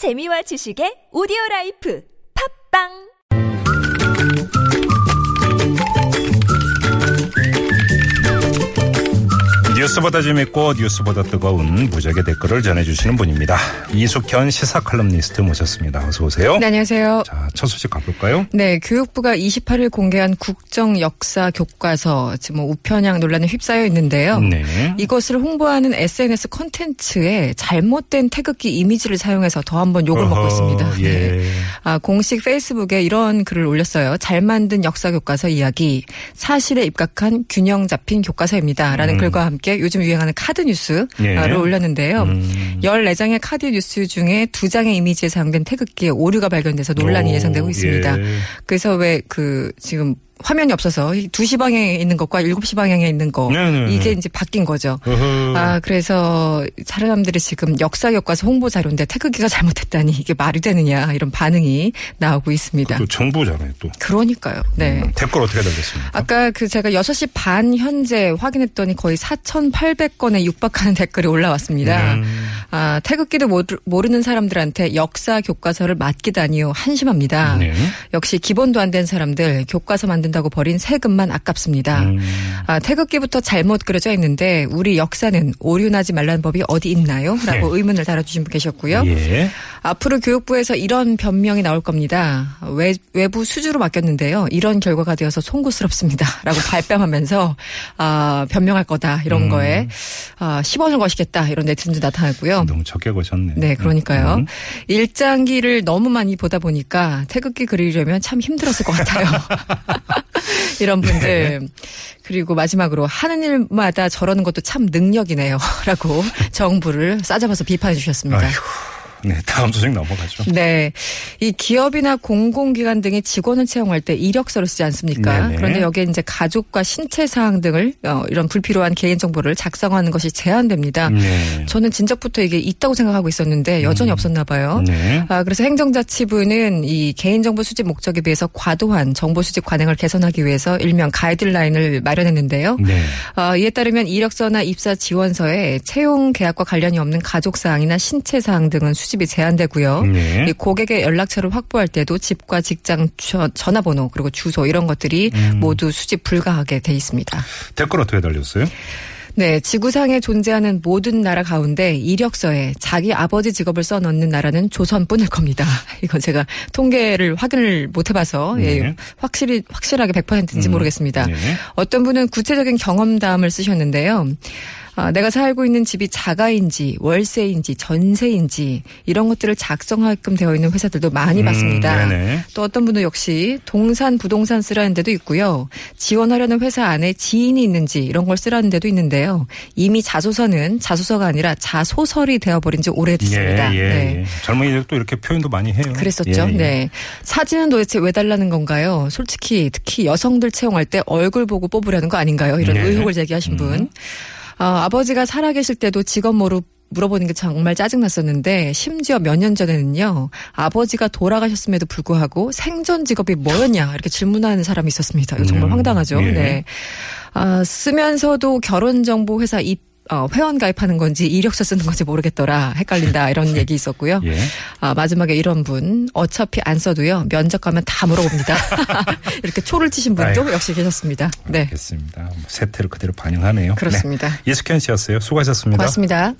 재미와 지식의 오디오 라이프. 팝빵 뉴스보다 재밌고 뉴스보다 뜨거운 무적의 댓글을 전해주시는 분입니다. 이숙현 시사 칼럼니스트 모셨습니다. 어서 오세요. 네, 안녕하세요. 자, 첫 소식 가볼까요? 네, 교육부가 28일 공개한 국정 역사 교과서, 지금 뭐 우편향 논란에 휩싸여 있는데요. 네. 이것을 홍보하는 SNS 콘텐츠에 잘못된 태극기 이미지를 사용해서 더 한번 욕을 먹고 어허, 있습니다. 네. 예. 아, 공식 페이스북에 이런 글을 올렸어요. 잘 만든 역사 교과서 이야기, 사실에 입각한 균형 잡힌 교과서입니다. 라는 음. 글과 함께 요즘 유행하는 카드 뉴스를 예. 올렸는데요. 음. 14장의 카드 뉴스 중에 2장의 이미지에 사용된 태극기에 오류가 발견돼서 논란이 오, 예상되고 있습니다. 예. 그래서 왜 그 지금 화면이 없어서 2시 방향에 있는 것과 7시 방향에 있는 거 네네네. 이게 이제 바뀐 거죠. 어허. 아, 그래서 사람들이 지금 역사 교과서 홍보 자료인데 태극기가 잘못됐다니 이게 말이 되느냐 이런 반응이 나오고 있습니다. 또 정부잖아요, 또. 그러니까요. 네. 음, 댓글 어떻게 달렸습니까? 아까 그 제가 6시 반 현재 확인했더니 거의 4,800건에 육박하는 댓글이 올라왔습니다. 음. 아, 태극기도 모르- 모르는 사람들한테 역사 교과서를 맡기다니요. 한심합니다. 네. 역시 기본도 안 된 사람들 교과서 만든다고 버린 세금만 아깝습니다. 음. 아, 태극기부터 잘못 그려져 있는데 우리 역사는 오류나지 말라는 법이 어디 있나요? 라고 의문을 달아주신 분 계셨고요. 예. 앞으로 교육부에서 이런 변명이 나올 겁니다. 외, 외부 수주로 맡겼는데요. 이런 결과가 되어서 송구스럽습니다. 라고 발뺌하면서 아, 변명할 거다. 이런 음. 거에 아, 10원을 거시겠다. 이런 네티즌도 나타나고요. 너무 적게 거셨네. 네, 그러니까요. 음. 일장기를 너무 많이 보다 보니까 태극기 그리려면 참 힘들었을 것 같아요. 이런 분들. 그리고 마지막으로 하는 일마다 저러는 것도 참 능력이네요. 라고 정부를 싸잡아서 비판해 주셨습니다. 아이고. 네, 다음 소식 넘어가죠. 네. 이 기업이나 공공기관 등이 직원을 채용할 때 이력서를 쓰지 않습니까? 네네. 그런데 여기에 이제 가족과 신체 사항 등을 어, 이런 불필요한 개인 정보를 작성하는 것이 제한됩니다. 네. 저는 진작부터 이게 있다고 생각하고 있었는데 여전히 없었나 봐요. 네. 아, 그래서 행정자치부는 이 개인 정보 수집 목적에 비해서 과도한 정보 수집 관행을 개선하기 위해서 일명 가이드라인을 마련했는데요. 네. 아, 이에 따르면 이력서나 입사 지원서에 채용 계약과 관련이 없는 가족 사항이나 신체 사항 등은 수집이 제한되고요. 네. 이 고객의 연락 처를 확보할 때도 집과 직장 저- 전화번호 그리고 주소 이런 것들이 음. 모두 수집 불가하게 돼 있습니다. 댓글 어떻게 달렸어요? 네, 지구상에 존재하는 모든 나라 가운데 이력서에 자기 아버지 직업을 써 넣는 나라는 조선뿐일 겁니다. 이건 제가 통계를 확인을 못 해봐서 네. 예, 확실히 확실하게 100%인지 음. 모르겠습니다. 네. 어떤 분은 구체적인 경험담을 쓰셨는데요. 아, 내가 살고 있는 집이 자가인지 월세인지 전세인지 이런 것들을 작성하게끔 되어 있는 회사들도 많이 음, 봤습니다. 네네. 또 어떤 분은 역시 동산 부동산 쓰라는 데도 있고요. 지원하려는 회사 안에 지인이 있는지 이런 걸 쓰라는 데도 있는데요. 이미 자소서는 자소서가 아니라 자소설이 되어버린 지 오래됐습니다. 예, 예, 네. 예. 젊은이들 또 이렇게 표현도 많이 해요. 그랬었죠. 예, 예. 네. 사진은 도대체 왜 달라는 건가요? 솔직히 특히 여성들 채용할 때 얼굴 보고 뽑으려는 거 아닌가요? 이런 네. 의혹을 제기하신 분. 어, 아버지가 살아계실 때도 직업 모르 물어보는 게 정말 짜증났었는데 심지어 몇 년 전에는요 아버지가 돌아가셨음에도 불구하고 생전 직업이 뭐였냐 이렇게 질문하는 사람이 있었습니다. 이거 정말 음, 황당하죠. 예. 네. 아, 쓰면서도 결혼정보회사 입 어, 회원 가입하는 건지 이력서 쓰는 건지 모르겠더라. 헷갈린다. 이런 얘기 있었고요. 예. 아, 마지막에 이런 분 어차피 안 써도요 면접 가면 다 물어봅니다. 이렇게 초를 치신 분도 아이고. 역시 계셨습니다. 네, 알겠습니다. 뭐 세태를 그대로 반영하네요. 그렇습니다. 네. 이숙현 씨였어요. 수고하셨습니다. 고맙습니다.